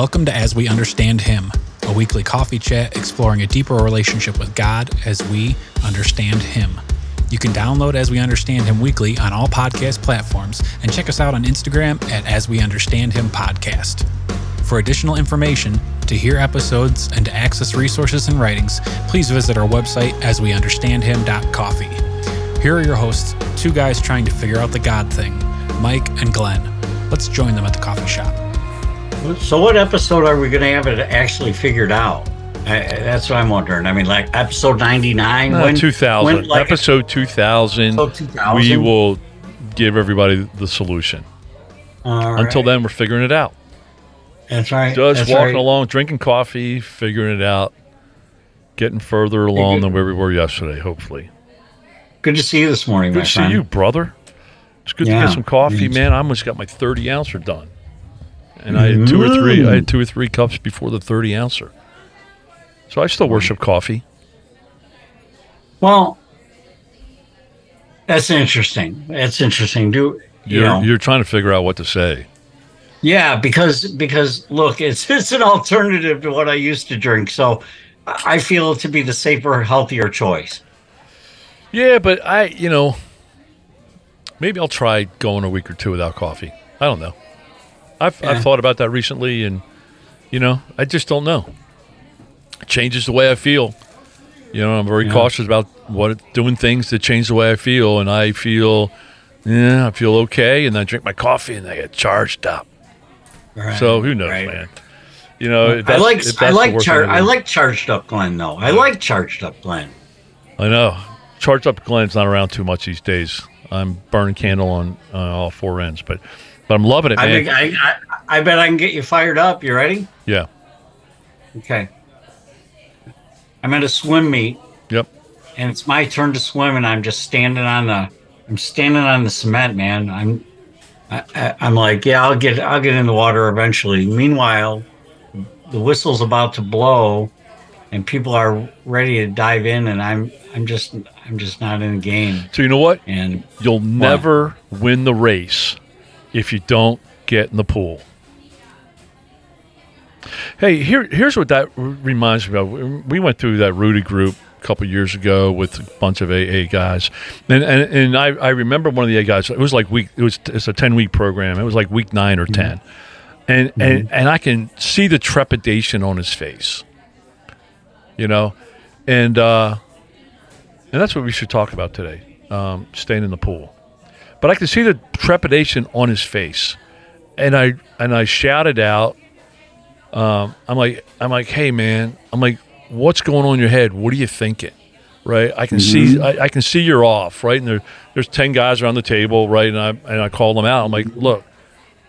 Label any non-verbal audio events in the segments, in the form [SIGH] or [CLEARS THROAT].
Welcome to As We Understand Him, a weekly coffee chat exploring a deeper relationship with God as we understand Him. You can download As We Understand Him weekly on all podcast platforms and check us out on Instagram at As We Understand Him Podcast. For additional information, to hear episodes, and to access resources and writings, please visit our website asweunderstandhim.coffee. Here are your hosts, two guys trying to figure out the God thing, Mike and Glenn. Let's join them at the coffee shop. So, what episode are we going to have it actually figured out? I, that's what I'm wondering. I mean, like episode 99? Uh, 2000. when, like, episode 2000. episode 2000? We will give everybody the solution. Until then, we're figuring it out. That's right. Just that's walking right. along, drinking coffee, figuring it out, getting further along than where we were yesterday, hopefully. Good to see you this morning, Good to see friend. you, brother. It's good to get some coffee, man. I almost got my 30 ouncer done. And I had two or three I had mm. two or three cups before the 30 ouncer. So I still worship coffee. Well, that's interesting. That's interesting. Do you You're, know? you're trying to figure out what to say. Yeah, because because look, it's [LAUGHS] it's an alternative to what I used to drink, so I feel it to be the safer, healthier choice. Yeah, but I, you know, maybe I'll try going a week or two without coffee. I don't know. I've, Yeah. I've thought about that recently, and, you know, I just don't know. It changes the way I feel. You know, I'm very Yeah. cautious about what doing things that change the way I feel, and I feel, yeah, I feel okay, and I drink my coffee and I get charged up. Right, So who knows, right. man? You know, I like I like char- I like charged up Glenn though. I like charged up Glenn. I know. Charged up Glenn's not around too much these days. I'm burning candle on uh, all four ends, but but I'm loving it, I, man. I, I I bet I can get you fired up. You ready? yeah. Okay. I'm at a swim meet Yep. and it's my turn to swim and I'm just standing on the I'm standing on the cement, man. I'm I, I, I'm like, yeah, I'll get I'll get in the water eventually. Meanwhile, the whistle's about to blow and people are ready to dive in and I'm I'm just I'm just not in the game. So you know what? And You'll never win the race if you don't get in the pool. Hey, here here's what that reminds me of. We went through that Rooted group a couple years ago with a bunch of AA guys, and and, and I, I remember one of the AA guys. It was like week. It was it's a ten week program. It was like week nine or 10 and and and I can see the trepidation on his face. You know, and uh, and that's what we should talk about today. Um, staying in the pool, but I can see the trepidation on his face, and I and I shouted out. Um, I'm like I'm like, hey man, I'm like, what's going on in your head? What are you thinking? Right? I can see I, I can see you're off. Right? And there, there's ten guys around the table. Right? And I and I called them out. I'm like, look,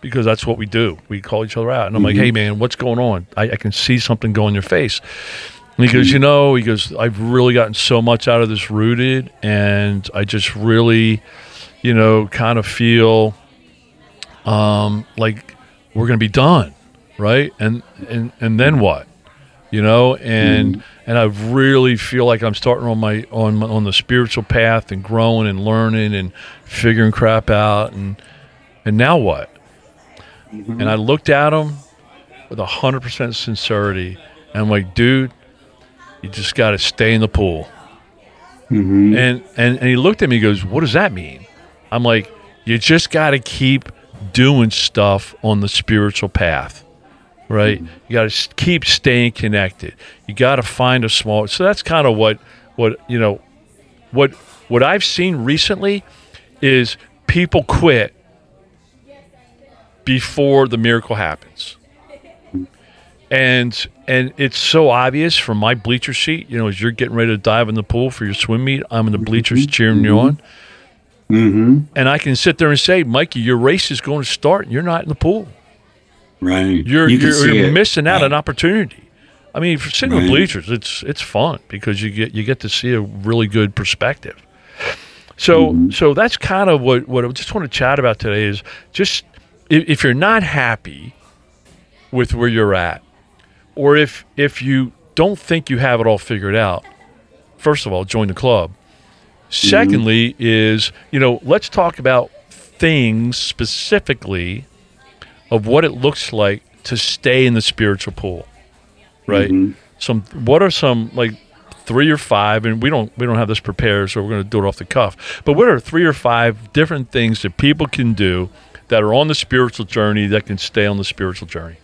because that's what we do. We call each other out. And I'm like, hey, man, what's going on? I, I can see something go in your face. And he goes, you know, he goes, I've really gotten so much out of this rooted. And I just really, you know, kind of feel um, like we're going to be done. Right. And, and, and then what? You know, and mm-hmm. and I really feel like I'm starting on my on my, on the spiritual path and growing and learning and figuring crap out and and now what? Mm-hmm. And I looked at him with 100% sincerity. And I'm like, dude, you just got to stay in the pool. Mm-hmm. And, and, and he looked at me and goes, what does that mean? I'm like, you just got to keep doing stuff on the spiritual path, right? You got to keep staying connected. You got to find a small. So that's kind of what, what, you know, what, what I've seen recently is people quit before the miracle happens. And and it's so obvious from my bleacher seat, you know, as you're getting ready to dive in the pool for your swim meet, I'm in the bleachers cheering you on. Mm-hmm. And I can sit there and say, Mikey, your race is going to start and you're not in the pool. right. You're you you're, you're missing out Right. an opportunity. I mean, for sitting in the bleachers, it's it's fun because you get you get to see a really good perspective. So Mm-hmm. so that's kind of what what I just want to chat about today is just if, if you're not happy with where you're at, or if if you don't think you have it all figured out, first of all, join the club. Secondly, is you know let's talk about things specifically of what it looks like to stay in the spiritual pool, right? Mhm. Some what are some like three or five, and we don't we don't have this prepared, so we're going to do it off the cuff. But what are three or five different things that people can do that are on the spiritual journey that can stay on the spiritual journey?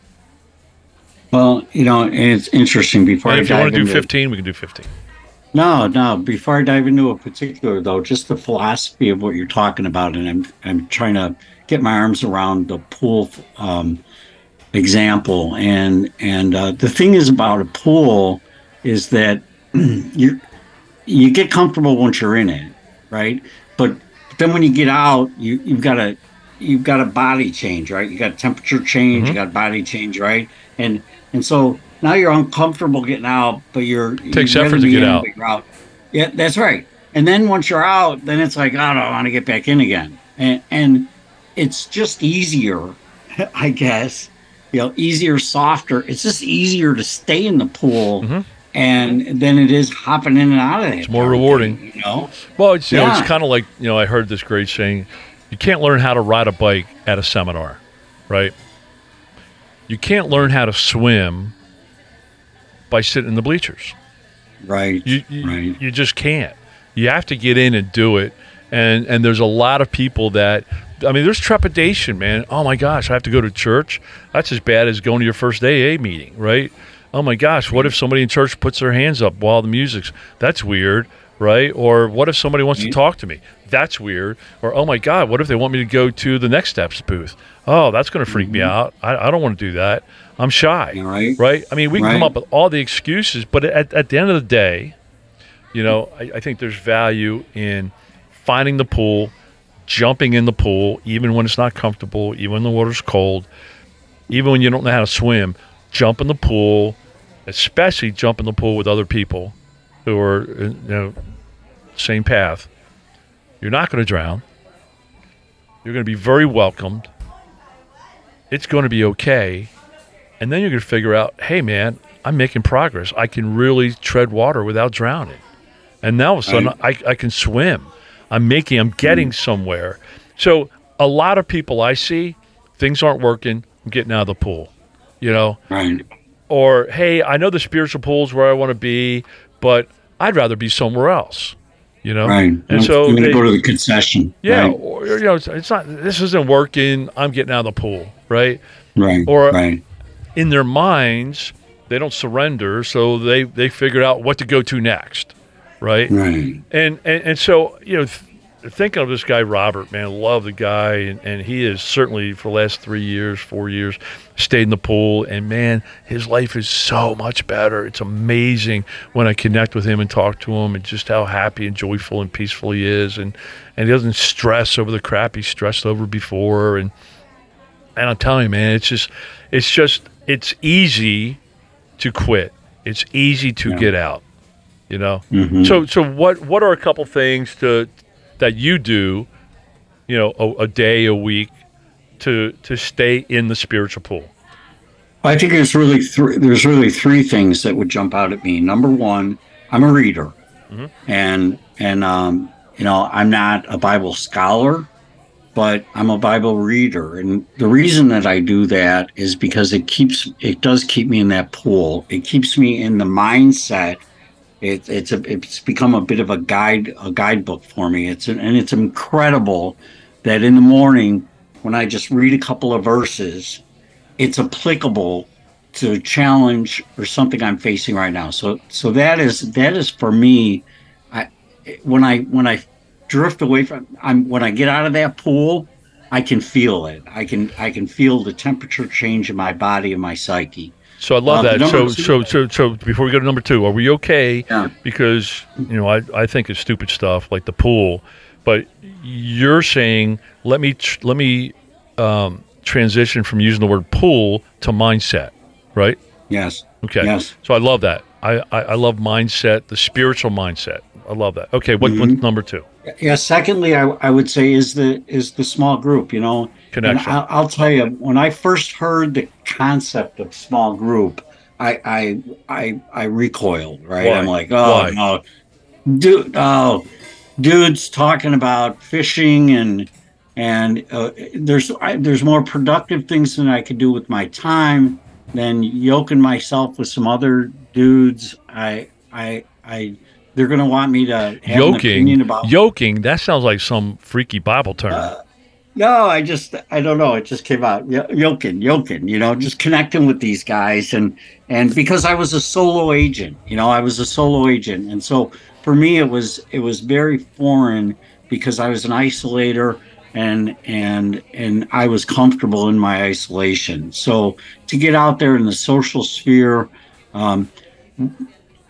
Well, you know, and it's interesting. Before And I if you want to do into- 15, we can do 15. No, no. Before I dive into a particular, though, just the philosophy of what you're talking about, and I'm I'm trying to get my arms around the pool um, example, and and uh, the thing is about a pool is that [CLEARS THROAT] you you get comfortable once you're in it, right? But then when you get out, you you've got a you've got a body change, right? You got a temperature change, you got body change, right? And and so now you're uncomfortable getting out, but you're Takes effort to get out. out. Yeah, that's right. And then once you're out, then it's like, oh, I don't want to get back in again. And and it's just easier, [LAUGHS] I guess. You know, easier, softer. It's just easier to stay in the pool. Mhm. And than it is hopping in and out of it. It's more rewarding. You know, Well, it's, you know, it's kind of like, you know, I heard this great saying you can't learn how to ride a bike at a seminar, right? You can't learn how to swim by sitting in the bleachers. right? You, you, right. you just can't. You have to get in and do it. And and there's a lot of people that I mean, there's trepidation, man. Oh my gosh, I have to go to church. That's as bad as going to your first AA meeting, right? Oh my gosh, what if somebody in church puts their hands up while the music's? That's weird, right? Or what if somebody wants to mm-hmm. talk to me? That's weird. Or oh my god, what if they want me to go to the next steps booth? Oh, that's going to freak me mm-hmm. out. I, I don't want to do that. I'm shy right. right? I mean, we can come up with all the excuses, but at, at the end of the day, you know, I, I think there's value in finding the pool, jumping in the pool, even when it's not comfortable, even when the water's cold, even when you don't know how to swim. Jump in the pool, especially jump in the pool with other people who are, uh, you know, same path. You're not going to drown. You're going to be very welcomed. It's going to be okay and then you're going to figure out, hey man, I'm making progress. I can really tread water without drowning, and now all of a sudden I, I can swim. I'm making, I'm getting somewhere. So a lot of people I see, things aren't working. I'm getting out of the pool, you know, Right. or hey, I know the spiritual pool is where I want to be, but I'd rather be somewhere else, you know. Right. And so I'm going to go to the concession. yeah, Right. or, you know, it's, it's not. This isn't working. I'm getting out of the pool, right? Right. or- right. in their minds they don't surrender so they they figure out what to go to next right Right. and and, and so you know thinking of this guy robert man love the guy and, and he is certainly for the last three years four years stayed in the pool and man his life is so much better it's amazing when i connect with him and talk to him and just how happy and joyful and peaceful he is and and he doesn't stress over the crap he stressed over before and and I'm telling you, man, it's just, it's just, it's easy to quit. It's easy to Yeah. get out. You know. Mhm. So, so what? What are a couple things to that you do? You know, a, a day, a week, to to stay in the spiritual pool. I think there's really three. There's really three things that would jump out at me. Number one, I'm a reader, Mhm. and and um, you know I'm not a Bible scholar, but I'm a Bible reader, and the reason that I do that is because it keeps it does keep me in that pool. It keeps me in the mindset. It, it's a, it's become a bit of a guide a guidebook for me. It's an, and it's incredible that in the morning when I just read a couple of verses it's applicable to a challenge or something I'm facing right now. So so that is that is for me. I when I when I drift away from I'm when I get out of that pool, I can feel it. I can I can feel the temperature change in my body and my psyche. So I love Uh, that. So, so, so, so, before we go to number two, are we okay? Yeah. Because you know, I, I think it's stupid stuff like the pool, but you're saying let me tr- let me um, transition from using the word pool to mindset, right? Yes. Okay. Yes. So I love that. I, I, I love mindset, the spiritual mindset. I love that. Okay. What, Mm-hmm. number two? Yeah. Secondly, I, I would say is the is the small group. You know, Connection. I'll, I'll tell you, when I first heard the concept of small group, I I I, I recoiled. Right, Why? I'm like, oh Why? no, dude, oh, dudes talking about fishing and and uh, there's I, there's more productive things than I could do with my time than yoking myself with some other dudes. I I I they're going to want me to have an yoking, opinion about yoking. That sounds like some freaky Bible term. Uh, no, I just I don't know. It just came out. Y- yoking, yoking. You know, just connecting with these guys, and and because I was a solo agent, you know, I was a solo agent, and so for me it was it was very foreign because I was an isolator and and and I was comfortable in my isolation. So to get out there in the social sphere, um,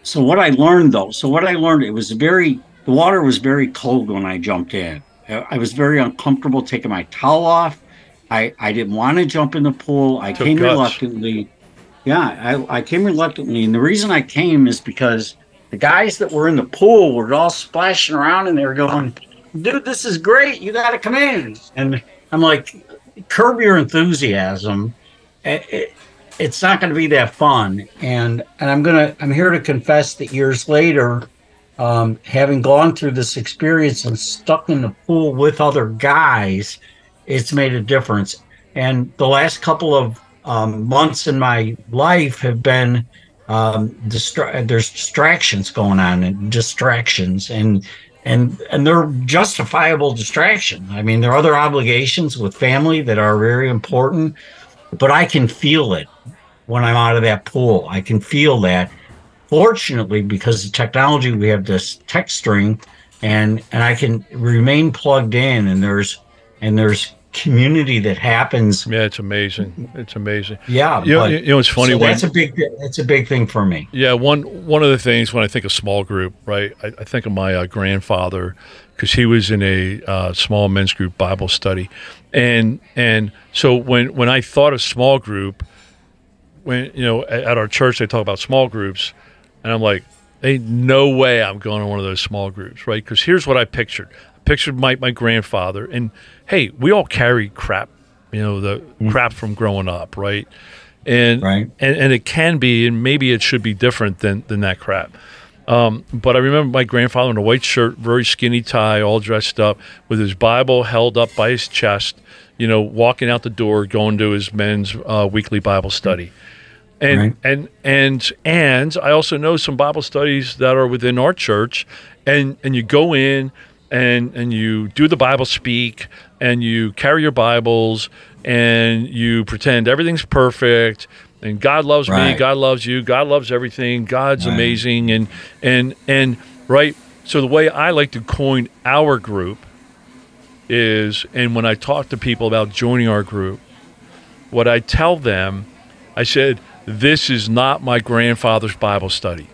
so what I learned though, so what I learned, it was very the water was very cold when I jumped in. I was very uncomfortable taking my towel off. I, I didn't want to jump in the pool. I Took came guts. reluctantly. Yeah, I, I came reluctantly. And the reason I came is because the guys that were in the pool were all splashing around and they were going, dude, this is great. You got to come in. And I'm like, curb your enthusiasm. It, it, it's not going to be that fun. And, and I'm to, I'm here to confess that years later, um, having gone through this experience and stuck in the pool with other guys, it's made a difference. And the last couple of um, months in my life have been um, distra- there's distractions going on and distractions and and and they're justifiable distractions. I mean, there are other obligations with family that are very important, but I can feel it when I'm out of that pool. I can feel that fortunately because of technology we have this text string and and i can remain plugged in and there's and there's community that happens yeah, it's amazing. It's amazing. yeah You know, but- you know it's funny so when that's a big that's a big thing for me Yeah, one one of the things when I think of small group, right? I, I think of my uh, grandfather because he was in a uh, small men's group Bible study, and and so when when I thought of small group, when you know at, our church they talk about small groups, and I'm like, ain't no way I'm going to one of those small groups, right? Because here's what I pictured. I pictured my my grandfather, and hey, we all carry crap, you know, the crap from growing up, right? And, Right. and and it can be, and maybe it should be different than than that crap. Um, but I remember my grandfather in a white shirt, very skinny tie, all dressed up, with his Bible held up by his chest, you know, walking out the door, going to his men's uh, weekly Bible study. And, Right. and and and I also know some Bible studies that are within our church, and and you go in and and you do the Bible speak, and you carry your Bibles, and you pretend everything's perfect, and God loves me, God loves you, God loves everything, God's Right. amazing, and and and right. So the way I like to coin our group is, and when I talk to people about joining our group, what I tell them, I said, this is not my grandfather's Bible study.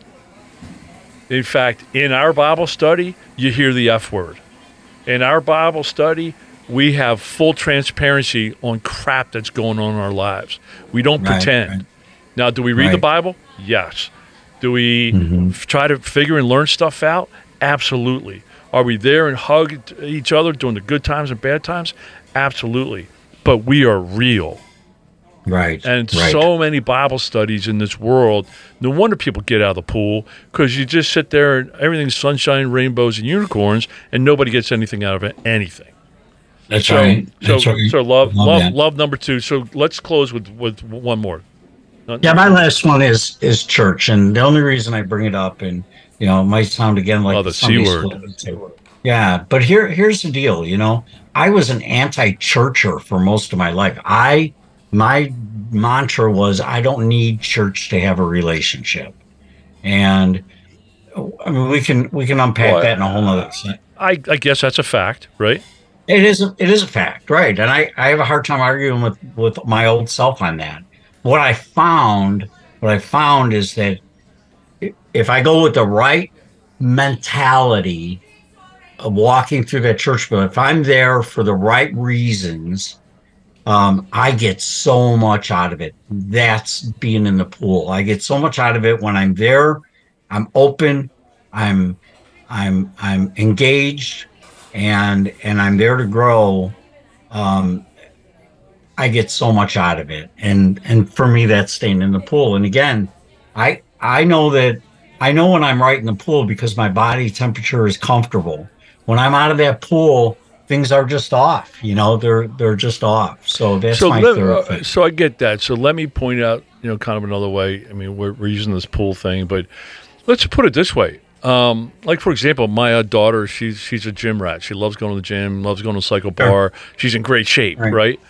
In fact, in our Bible study, you hear the F word. In our Bible study, we have full transparency on crap that's going on in our lives. We don't Right, pretend. right. Now, do we read the Bible? Yes. Do we Mm-hmm. f- try to figure and learn stuff out? Absolutely. Are we there and hug each other during the good times and bad times? Absolutely. But we are real. right And right. so many Bible studies in this world. No wonder people get out of the pool because you just sit there and everything's sunshine, rainbows, and unicorns, and nobody gets anything out of it. Anything. that's So, right so, right so love, Love love, love number two. So let's close with with one more. Yeah, my last one is is church, and the only reason I bring it up, and you know, it might sound again like Oh, the C word. Yeah, but here here's the deal. You know, I was an anti-churcher for most of my life. I my mantra was I don't need church to have a relationship, and I mean we can we can unpack Well, that in a whole nother. I, I guess that's a fact, right? It is a, it is a fact, right? And I, I have a hard time arguing with with my old self on that. What I found, what I found is that if I go with the right mentality of walking through that church building, if I'm there for the right reasons, um, I get so much out of it. That's being in the pool. I get so much out of it when I'm there. I'm open. I'm I'm I'm engaged and and I'm there to grow, um, I get so much out of it. And and for me, that's staying in the pool. And again, I I know that I know when I'm right in the pool because my body temperature is comfortable. When I'm out of that pool, things are just off. You know, they're they're just off. So that's so my let- third thing. so I get that. So let me point out, you know, kind of another way. I mean, we're, we're using this pool thing, but let's put it this way. Um, like for example, my uh, daughter, she's she's a gym rat. She loves going to the gym, loves going to the cycle bar. She's in great shape, right? Right.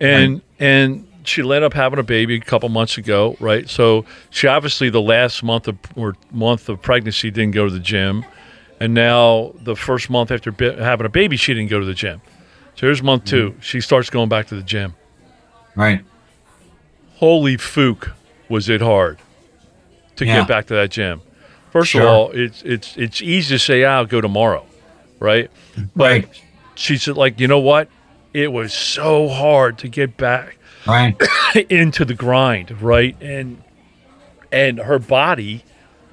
And and she ended up having a baby a couple months ago, right? So she obviously the last month of or month of pregnancy didn't go to the gym, and now the first month after bi- having a baby, she didn't go to the gym. So here's month 2 mm-hmm. She starts going back to the gym Right. holy fook was it hard to Yeah. get back to that gym first Sure. of all it's it's it's easy to say ah, i'll go tomorrow right Right. she said like you know what it was so hard to get back Right. [COUGHS] into the grind right and and her body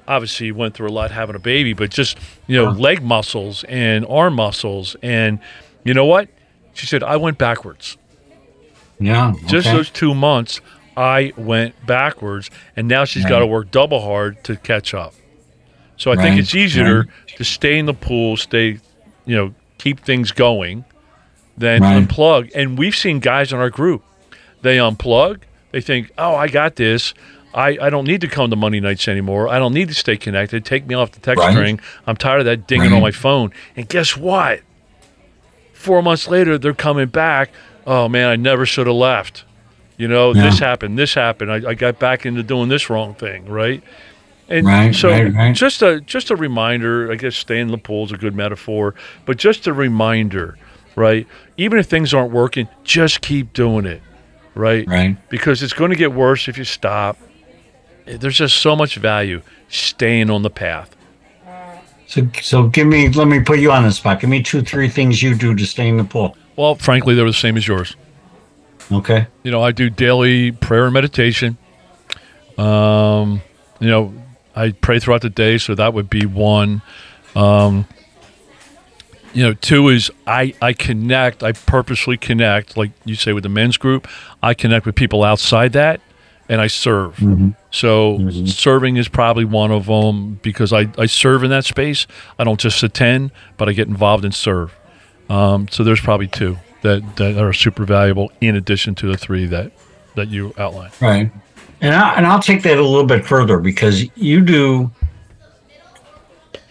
obviously went through a lot having a baby but just you know leg muscles and arm muscles and you know what she said i went backwards Yeah. just those two months, I went backwards, and now she's got to work double hard to catch up. So I think it's easier right. to stay in the pool, stay, you know, keep things going, than Right. unplug. And we've seen guys in our group, they unplug, they think, oh, I got this. I, I don't need to come to Monday nights anymore. I don't need to stay connected. Take me off the text Right. string. I'm tired of that dinging on my phone. And guess what? Four months later, they're coming back. Oh man, I never should have left. You know, Yeah. this happened, this happened. I, I got back into doing this wrong thing, right? And Right, so right, right. just a just a reminder, I guess staying in the pool is a good metaphor, but just a reminder, right? Even if things aren't working, just keep doing it, right? Right. Because it's going to get worse if you stop. There's just so much value staying on the path. So so give me let me put you on the spot. Give me two, three things you do to stay in the pool. Well, frankly, they're the same as yours. Okay. you know, I do daily prayer and meditation. Um, you know, I pray throughout the day, so that would be one. Um, you know, two is I I connect. I purposely connect, like you say with the men's group. I connect with people outside that, and I serve. So serving is probably one of them because I I serve in that space. I don't just attend, but I get involved and serve. Um, so there's probably two that, that are super valuable in addition to the three that that you outlined. Right. And I, and I'll take that a little bit further because you do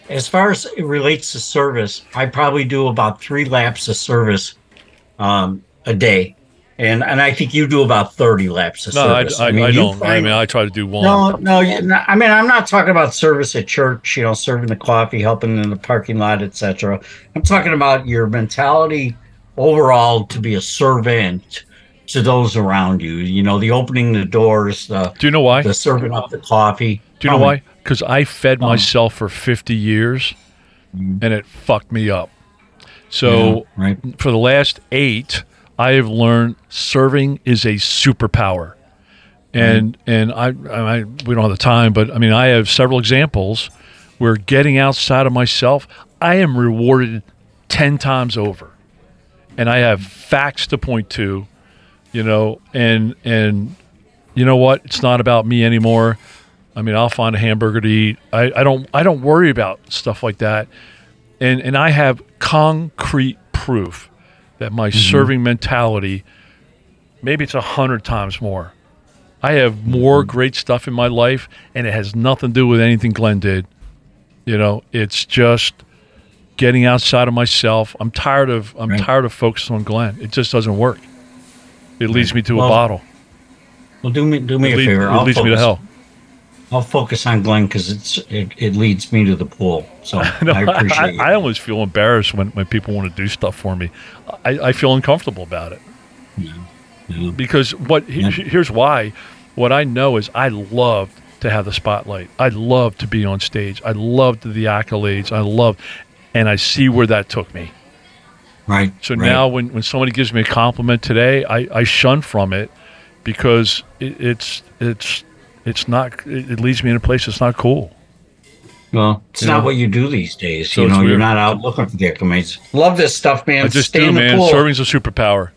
as far as it relates to service, I probably do about three laps of service um, a day. And and I think you do about 30 laps of No, I, service. I, I, don't. I mean, I try to do one. No, no, I mean, I'm not talking about service at church, you know, serving the coffee, helping in the parking lot, etc. I'm talking about your mentality overall to be a servant to those around you. You know, the opening the doors, the Do you know why? the serving up the coffee. Do you know why? Because I fed Um, myself for 50 years, Mm. and it fucked me up. So Yeah, right. for the last eight, I have learned serving is a superpower. And and I, I we don't have the time, but I mean I have several examples where getting outside of myself, I am rewarded ten times over, and I have facts to point to, you know, and and you know what? It's not about me anymore. I mean, I'll find a hamburger to eat. I, I don't I don't worry about stuff like that. And and I have concrete proof that my mm-hmm. serving mentality maybe it's a hundred times more. I have more mm-hmm. great stuff in my life and it has nothing to do with anything Glenn did. You know, it's just getting outside of myself. I'm tired of I'm Right. tired of focusing on Glenn. It just doesn't work. It leads me to a bottle. Well, do me do me It, a lead- favor. it I'll leads me to hell. I'll focus on Glenn because it's it, it leads me to the pool. So [LAUGHS] No, I appreciate I, it. I almost feel embarrassed when, when people want to do stuff for me. I, I feel uncomfortable about it Yeah. because what he- Yeah. here's why. What I know is I love to have the spotlight. I love to be on stage. I loved the accolades. I love, and I see where that took me. Right. So right. now when, when somebody gives me a compliment today, I, I shun from it because it, it's it's it's not it, it leads me in a place that's not cool. Well, it's You not know? what you do these days. So you know, you're not out looking for the acclimates. Love this stuff, man. I just Stay do, in the man. pool. Serving's a superpower.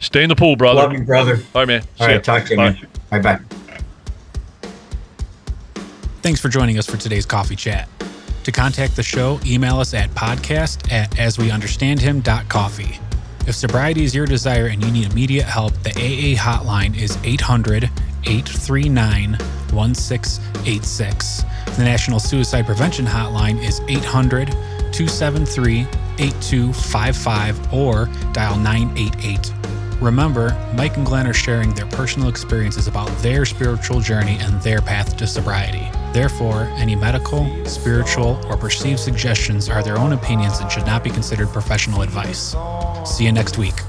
Stay in the pool, brother. Love you, brother. All right, man. All See ya. talk to you, Bye. man. Bye bye. Thanks for joining us for today's coffee chat. To contact the show, email us at podcast at asweunderstandhim.coffee. If sobriety is your desire and you need immediate help, the AA hotline is 800 839 1686. The National Suicide Prevention Hotline is 800 273 8255 or dial 988. Remember, Mike and Glenn are sharing their personal experiences about their spiritual journey and their path to sobriety. Therefore, any medical, spiritual, or perceived suggestions are their own opinions and should not be considered professional advice. See you next week.